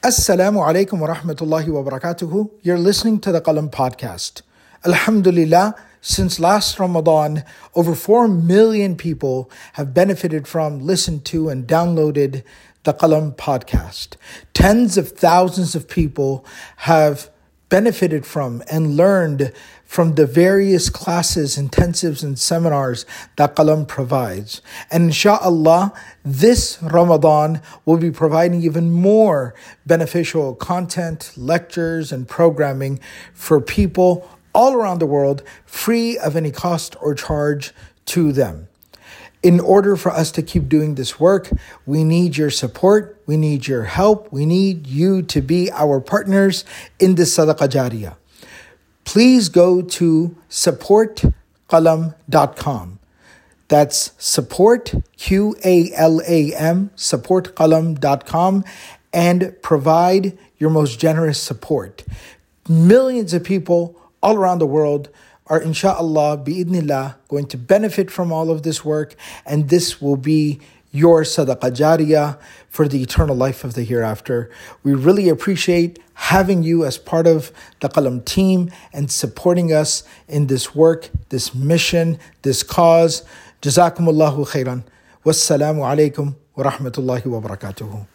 Assalamu alaikum wa rahmatullahi wa. You're listening to the Qalam podcast. Alhamdulillah, since last Ramadan, over 4 million people have benefited from, listened to, and downloaded the Qalam podcast. Tens of thousands of people have benefited from and learned from the various classes, intensives, and seminars that Qalam provides. And inshallah, this Ramadan will be providing even more beneficial content, lectures, and programming for people all around the world, free of any cost or charge to them in order for us to keep doing this work, we need your support, we need your help, we need you to be our partners in this sadaqah jariyah. Please go to supportqalam.com. That's support, Q A L A M, supportqalam.com, and provide your most generous support. Millions of people all around the world are inshallah bi'idnillah going to benefit from all of this work and this will be your sadaqah jariyah for the eternal life of the hereafter. We really appreciate having you as part of the Qalam team and supporting us in this work, this mission, this cause. Jazakumullahu khairan. Wassalamu alaikum wa rahmatullahi wa barakatuhu.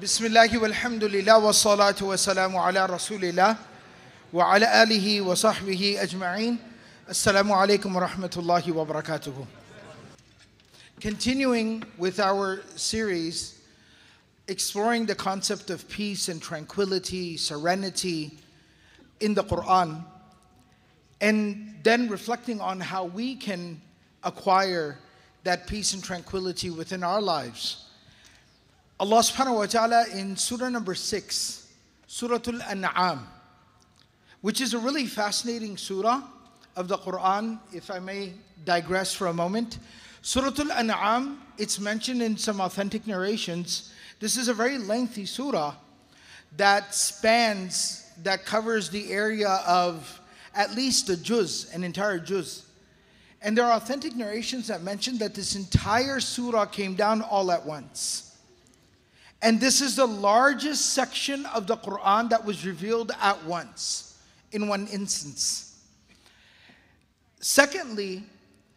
Bismillah walhamdulillah wa salatu wa salamu ala rasulillah. وعلى آله وصحبه أجمعين السلام عليكم ورحمة الله وبركاته Continuing with our series exploring the concept of peace and tranquility, serenity in the Quran and then reflecting on how we can acquire that peace and tranquility within our lives. Allah subhanahu wa ta'ala in surah number 6, Surah Al-An'am which is a really fascinating surah of the Quran, if I may digress for a moment. Surah Al An'am, it's mentioned in some authentic narrations. This is a very lengthy surah that spans, that covers the area of at least a juz, an entire juz. And there are authentic narrations that mention that this entire surah came down all at once. And this is the largest section of the Quran that was revealed at once in one instance. Secondly,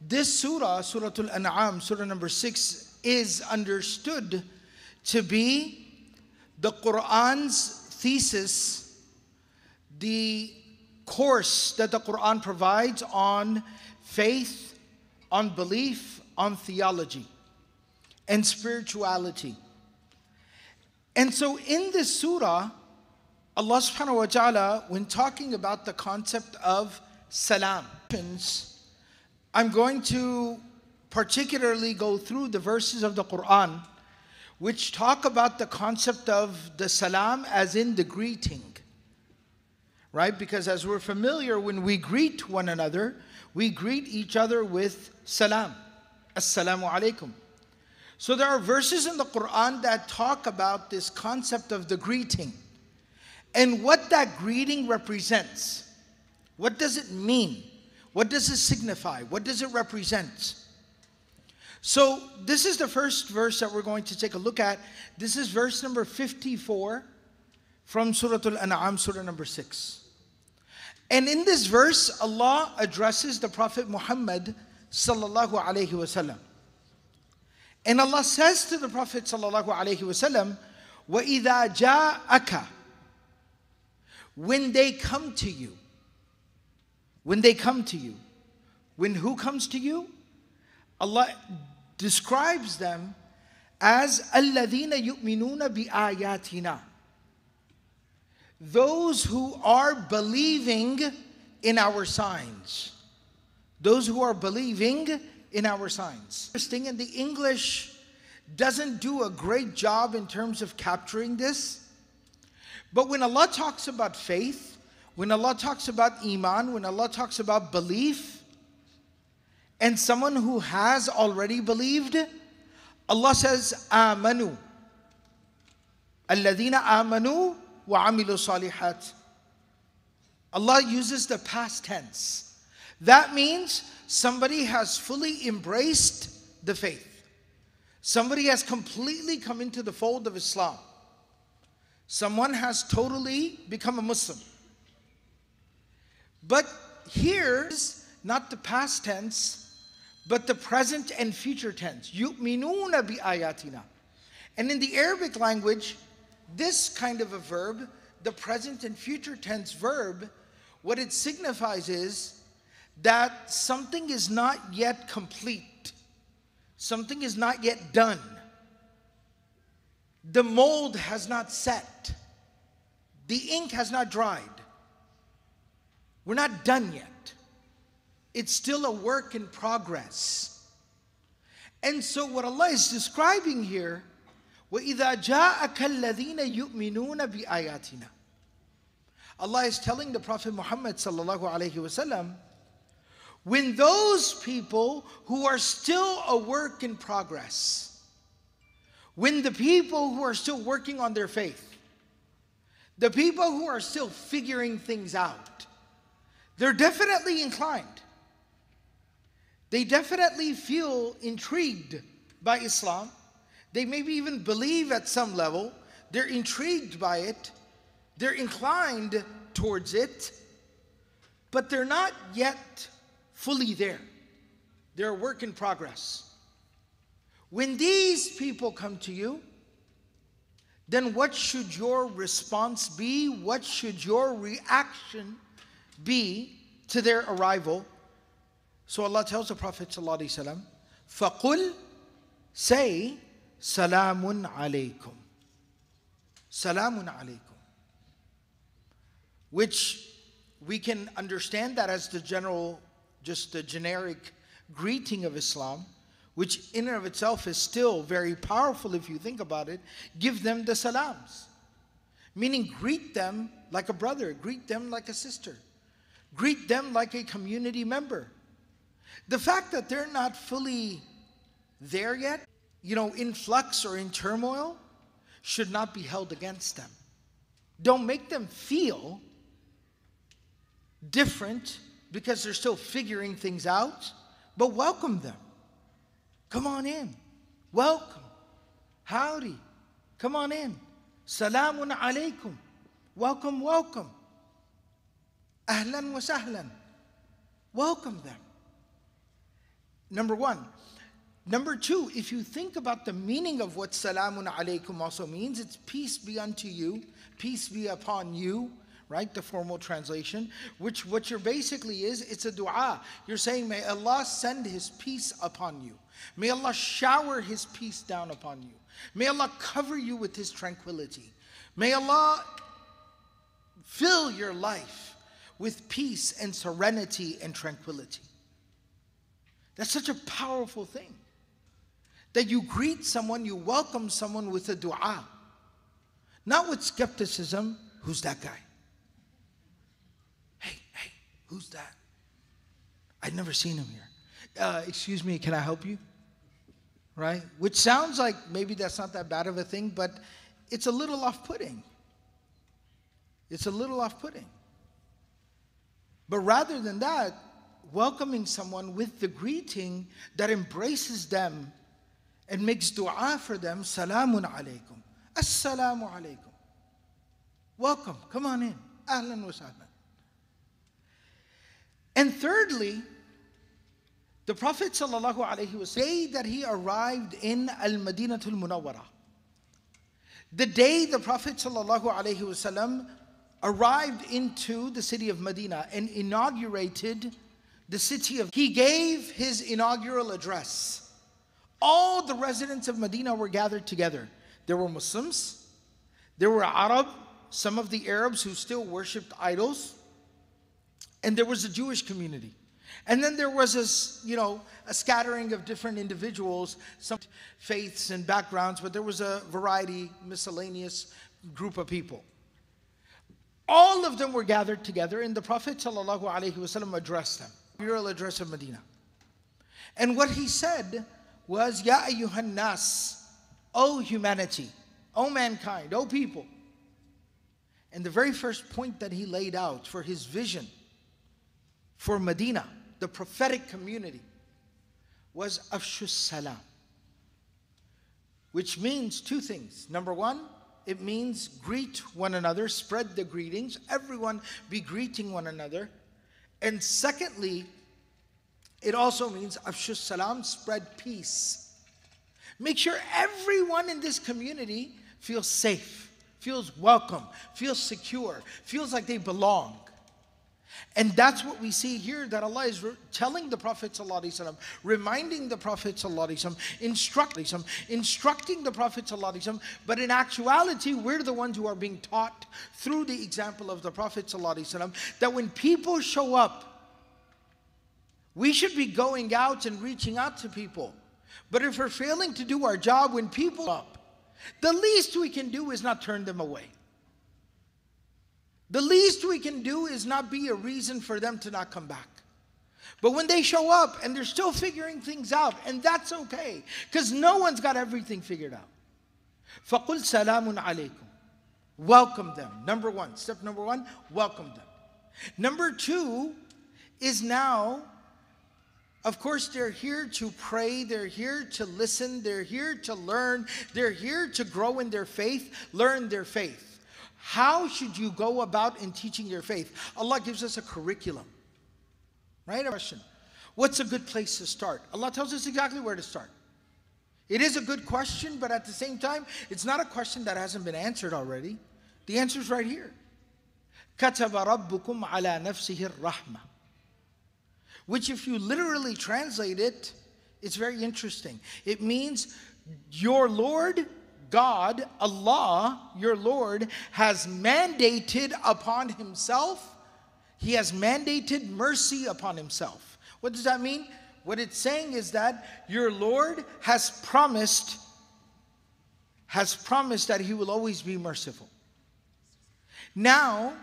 this surah, Surah Al An'am, surah number six, is understood to be the Quran's thesis, the course that the Quran provides on faith, on belief, on theology, and spirituality. And so in this surah, Allah subhanahu wa ta'ala, when talking about the concept of salam, I'm going to particularly go through the verses of the Quran which talk about the concept of the salam as in the greeting. Right? Because as we're familiar, when we greet one another, we greet each other with salam. Assalamu alaikum. So there are verses in the Quran that talk about this concept of the greeting and what that greeting represents. What does it mean? What does it signify? What does it represent? So, this is the first verse that we're going to take a look at. This is verse number 54 from Surah Al An'am, Surah number 6. And in this verse, Allah addresses the Prophet Muhammad sallallahu alayhi wasallam. And Allah says to the Prophet sallallahu alayhi wasallam, وَإِذَا جَاءَكَ when they come to you. when they come to you. When who comes to you? Allah describes them as alladhina yu'minuna bi ayatina. Those who are believing in our signs. Those who are believing in our signs. Interesting, and the English doesn't do a great job in terms of capturing this. But when Allah talks about faith, when Allah talks about iman, when Allah talks about belief, and someone who has already believed, Allah says, Amanu. Alladina amanu wa amilu salihat. Allah uses the past tense. That means somebody has fully embraced the faith. Somebody has completely come into the fold of Islam. Someone has totally become a Muslim. But here's not the past tense, but the present and future tense. Yu'minuna bi ayatina. And in the Arabic language, this kind of a verb, the present and future tense verb, what it signifies is that something is not yet complete, something is not yet done, the mold has not set, the ink has not dried. We're not done yet. It's still a work in progress. And so, what Allah is describing here, وَإِذَا جَاءَكَ الَّذِينَ يُؤْمِنُونَ بِآيَاتِنَا Allah is telling the Prophet Muhammad sallallahu alaihi wasallam, when those people who are still a work in progress, when the people who are still working on their faith, the people who are still figuring things out, they're definitely inclined. They definitely feel intrigued by Islam. They maybe even believe at some level. They're intrigued by it. They're inclined towards it. But they're not yet fully there. They're a work in progress. When these people come to you, then what should your response be? What should your reaction be, to their arrival. So Allah tells the Prophet ﷺ, فَقُلْ Say, salamun alaykum. Salamun alaykum. Which we can understand that as the general, just the generic greeting of Islam, which in and of itself is still very powerful if you think about it. Give them the salams, meaning greet them like a brother, greet them like a sister. Greet them like a community member. The fact that they're not fully there yet, you know, in flux or in turmoil, should not be held against them. Don't make them feel different because they're still figuring things out, but welcome them. Come on in. Welcome. Howdy. Come on in. Salamun alaikum. Welcome, welcome. Ahlan wa sahlan. Welcome them. Number one. Number two, if you think about the meaning of what salamun alaykum also means, it's peace be unto you, peace be upon you, right? The formal translation, which what you're basically is, it's a dua. You're saying, may Allah send His peace upon you. May Allah shower His peace down upon you. May Allah cover you with His tranquility. May Allah fill your life with peace and serenity and tranquility. That's such a powerful thing. That you greet someone, you welcome someone with a dua. Not with skepticism, who's that guy? Hey, hey, who's that? I'd never seen him here. Uh, excuse me, can I help you? Right? Which sounds like maybe that's not that bad of a thing, but it's a little off putting. It's a little off putting. But rather than that, welcoming someone with the greeting that embraces them and makes dua for them, Salamun alaykum. Assalamu alaykum. Welcome, come on in. Ahlan wa sahlan. And thirdly, the Prophet ﷺ, say that he arrived in Al Madinatul Munawwara. The day the Prophet ﷺ arrived into the city of Medina and inaugurated the city of. He gave his inaugural address. All the residents of Medina were gathered together. There were Muslims, there were Arab, some of the Arabs who still worshipped idols, and there was a Jewish community. And then there was a, you know, a scattering of different individuals, some faiths and backgrounds, but there was a variety, miscellaneous group of people. All of them were gathered together, and the Prophet ﷺ addressed them. Mural address of Medina. And what he said was, Ya ayyuhan nas, O humanity, O mankind, O people. And the very first point that he laid out for his vision for Medina, the prophetic community, was Afshus Salam, which means two things. Number one, it means greet one another, spread the greetings. Everyone be greeting one another. And secondly, it also means afshu salam, spread peace. Make sure everyone in this community feels safe, feels welcome, feels secure, feels like they belong. And that's what we see here that Allah is re- telling the Prophet, ﷺ, reminding the Prophet, ﷺ, instructing, instructing the Prophet, ﷺ, but in actuality, we're the ones who are being taught through the example of the Prophet, ﷺ, that when people show up, we should be going out and reaching out to people. But if we're failing to do our job when people up, the least we can do is not turn them away. The least we can do is not be a reason for them to not come back. But when they show up and they're still figuring things out, and that's okay, because no one's got everything figured out. فَقُلْ سَلَامٌ عَلَيْكُمْ Welcome them. Number one, step number one, welcome them. Number two is now, of course, they're here to pray, they're here to listen, they're here to learn, they're here to grow in their faith, learn their faith. How should you go about in teaching your faith? Allah gives us a curriculum. Right? A question. What's a good place to start? Allah tells us exactly where to start. It is a good question, but at the same time, it's not a question that hasn't been answered already. The answer is right here. كتب ربكم على نفسه الرحمة. Which, if you literally translate it, it's very interesting. It means your Lord God, Allah, your Lord, has mandated upon Himself, He has mandated mercy upon Himself. What does that mean? What it's saying is that your Lord has promised, has promised that He will always be merciful. Now,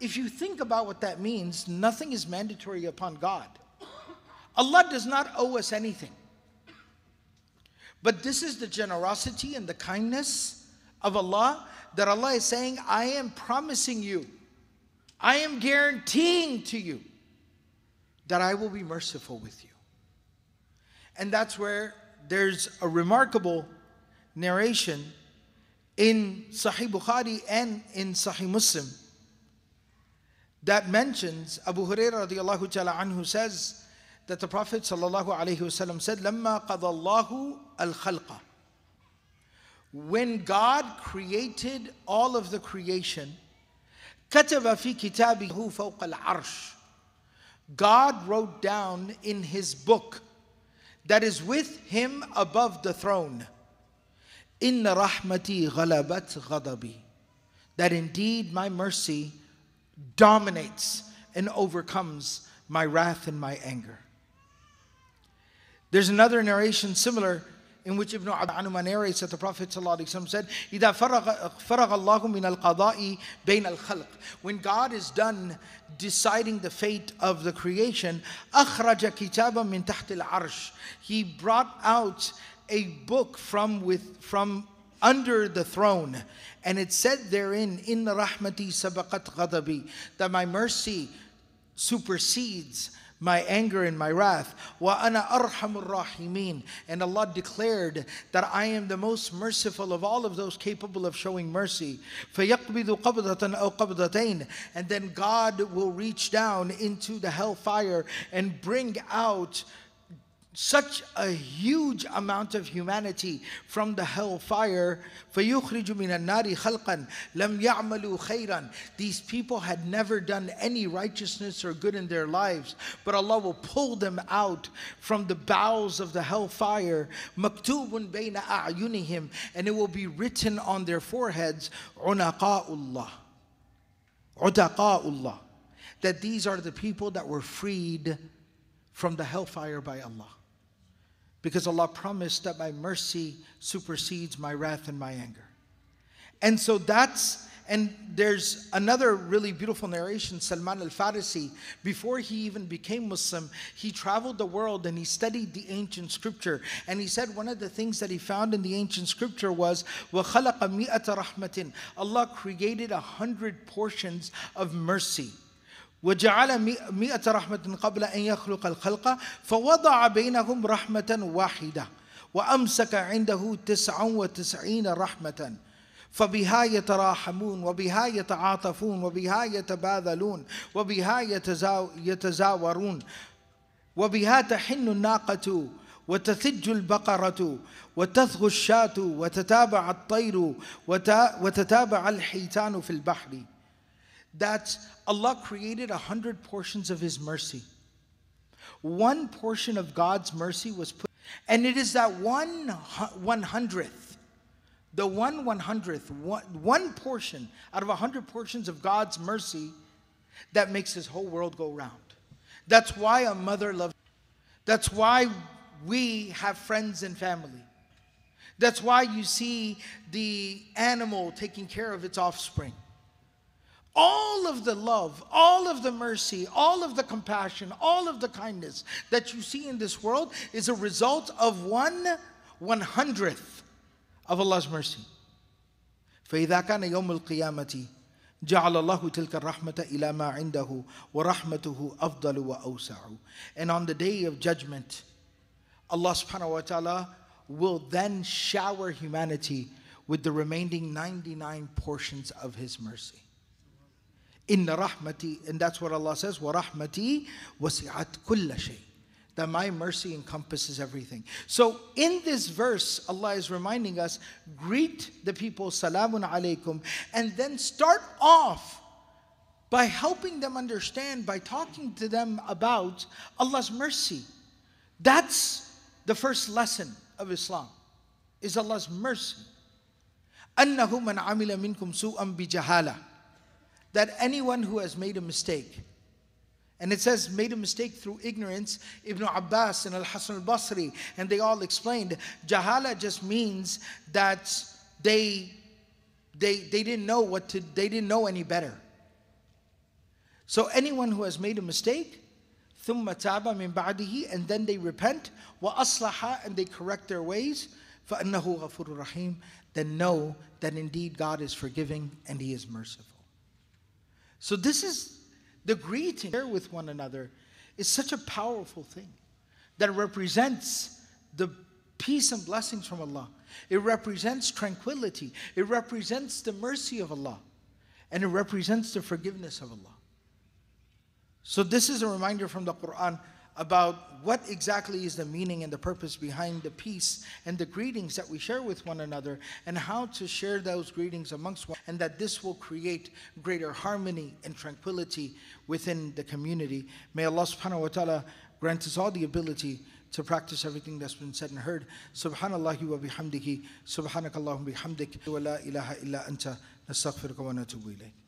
if you think about what that means, nothing is mandatory upon God. Allah does not owe us anything. But this is the generosity and the kindness of Allah that Allah is saying, I am promising you, I am guaranteeing to you that I will be merciful with you. And that's where there's a remarkable narration in Sahih Bukhari and in Sahih Muslim that mentions Abu Hurairah radiallahu ta'ala anhu says, that the Prophet ﷺ said, لَمَّا قَضَى اللَّهُ الْخَلْقَ When God created all of the creation, كتب في كتابه فوق العرش God wrote down in his book that is with him above the throne إن رحمتي غلبت غضبي that indeed my mercy dominates and overcomes my wrath and my anger. There's another narration similar in which Ibn Anuma narrates that the Prophet ﷺ said, إِذَا فَرَغَ اللَّهُ مِنَ الْقَضَاءِ بَيْنَ الْخَلْقِ When God is done deciding the fate of the creation, أَخْرَجَ كِتَابًا مِنْ تَحْتِ الْعَرْشِ He brought out a book from, with, from under the throne. And it said therein, إِنَّ رَحْمَتِي سَبَقَتْ غَضَبِي That my mercy supersedes my anger and my wrath. وَأَنَا أَرْحَمُ الرَّاحِمِينَ And Allah declared that I am the most merciful of all of those capable of showing mercy. فَيَقْبِضُ قَبْضَةً أَوْ قَبْضَتَيْنِ And then God will reach down into the hellfire and bring out such a huge amount of humanity from the hellfire. فَيُخْرِجُ مِنَ النَّارِ خَلْقًا لَمْ يَعْمَلُوا خَيْرًا These people had never done any righteousness or good in their lives, but Allah will pull them out from the bowels of the hellfire. مَكْتُوبٌ بَيْنَ أَعْيُنِهِمْ And it will be written on their foreheads, عُنَقَاءُ اللَّهِ عُتَقَاءُ اللَّهِ That these are the people that were freed from the hellfire by Allah because Allah promised that my mercy supersedes my wrath and my anger. And so that's, and there's another really beautiful narration. Salman al Farisi, before he even became Muslim, he traveled the world and he studied the ancient scripture. And he said one of the things that he found in the ancient scripture was, وَخَلَقَ مِئَةَ رَحْمَةٍ Allah created a hundred portions of mercy. وجعل مئة رحمة قبل أن يخلق الخلق فوضع بينهم رحمة واحدة وأمسك عنده تسعا وتسعين رحمة. فبها يتراحمون وبها يتعاطفون وبها يتباذلون وبها يتزاورون. وبها تحن الناقة وتثج البقرة وتثغ الشاة وتتابع الطير وتتابع الحيتان في البحر. That Allah created a hundred portions of His mercy. One portion of God's mercy was put, and it is that one one hundredth, the one one hundredth, one, one portion out of a hundred portions of God's mercy that makes His whole world go round. That's why a mother loves. That's why we have friends and family. That's why you see the animal taking care of its offspring All of the love, all of the mercy, all of the compassion, all of the kindness that you see in this world is a result of one one hundredth of Allah's mercy. فإذا كان يوم القيامة جعل الله تلك الرحمة إلى ما عنده ورحمته أفضل وأوسع. And on the day of judgment, Allah subhanahu wa ta'ala will then shower humanity with the remaining 99 portions of His mercy. Inna rahmati, and that's what Allah says, wa rahmati wasi'at kulla shay. That my mercy encompasses everything. So in this verse, Allah is reminding us, greet the people, salamun alaykum, and then start off by helping them understand, by talking to them about Allah's mercy. That's the first lesson of Islam is Allah's mercy. أَنَّهُ مَنْ عَمِلَ مِنْكُمْ سُوءًا بِجَهَالَةٍ That anyone who has made a mistake, and it says made a mistake through ignorance, Ibn Abbas and Al-Hasan al-Basri, and they all explained, jahala just means that they, they, they didn't know what to, they didn't know any better. So anyone who has made a mistake, ثم تاب من بعده and then they repent وأصلح and they correct their ways فأنه غفور رحيم then know that indeed God is forgiving and He is merciful. So this is the greeting with one another is such a powerful thing that represents the peace and blessings from Allah. It represents tranquility. It represents the mercy of Allah. And it represents the forgiveness of Allah. So, this is a reminder from the Quran about what exactly is the meaning and the purpose behind the peace and the greetings that we share with one another and how to share those greetings amongst one and that this will create greater harmony and tranquility within the community. May Allah subhanahu wa ta'ala grant us all the ability to practice everything that's been said and heard. Subhanallah wa bihamdihi, subhanakallahum bihamdik, wa la ilaha illa anta, nastaghfiruka wa natubu ilayk.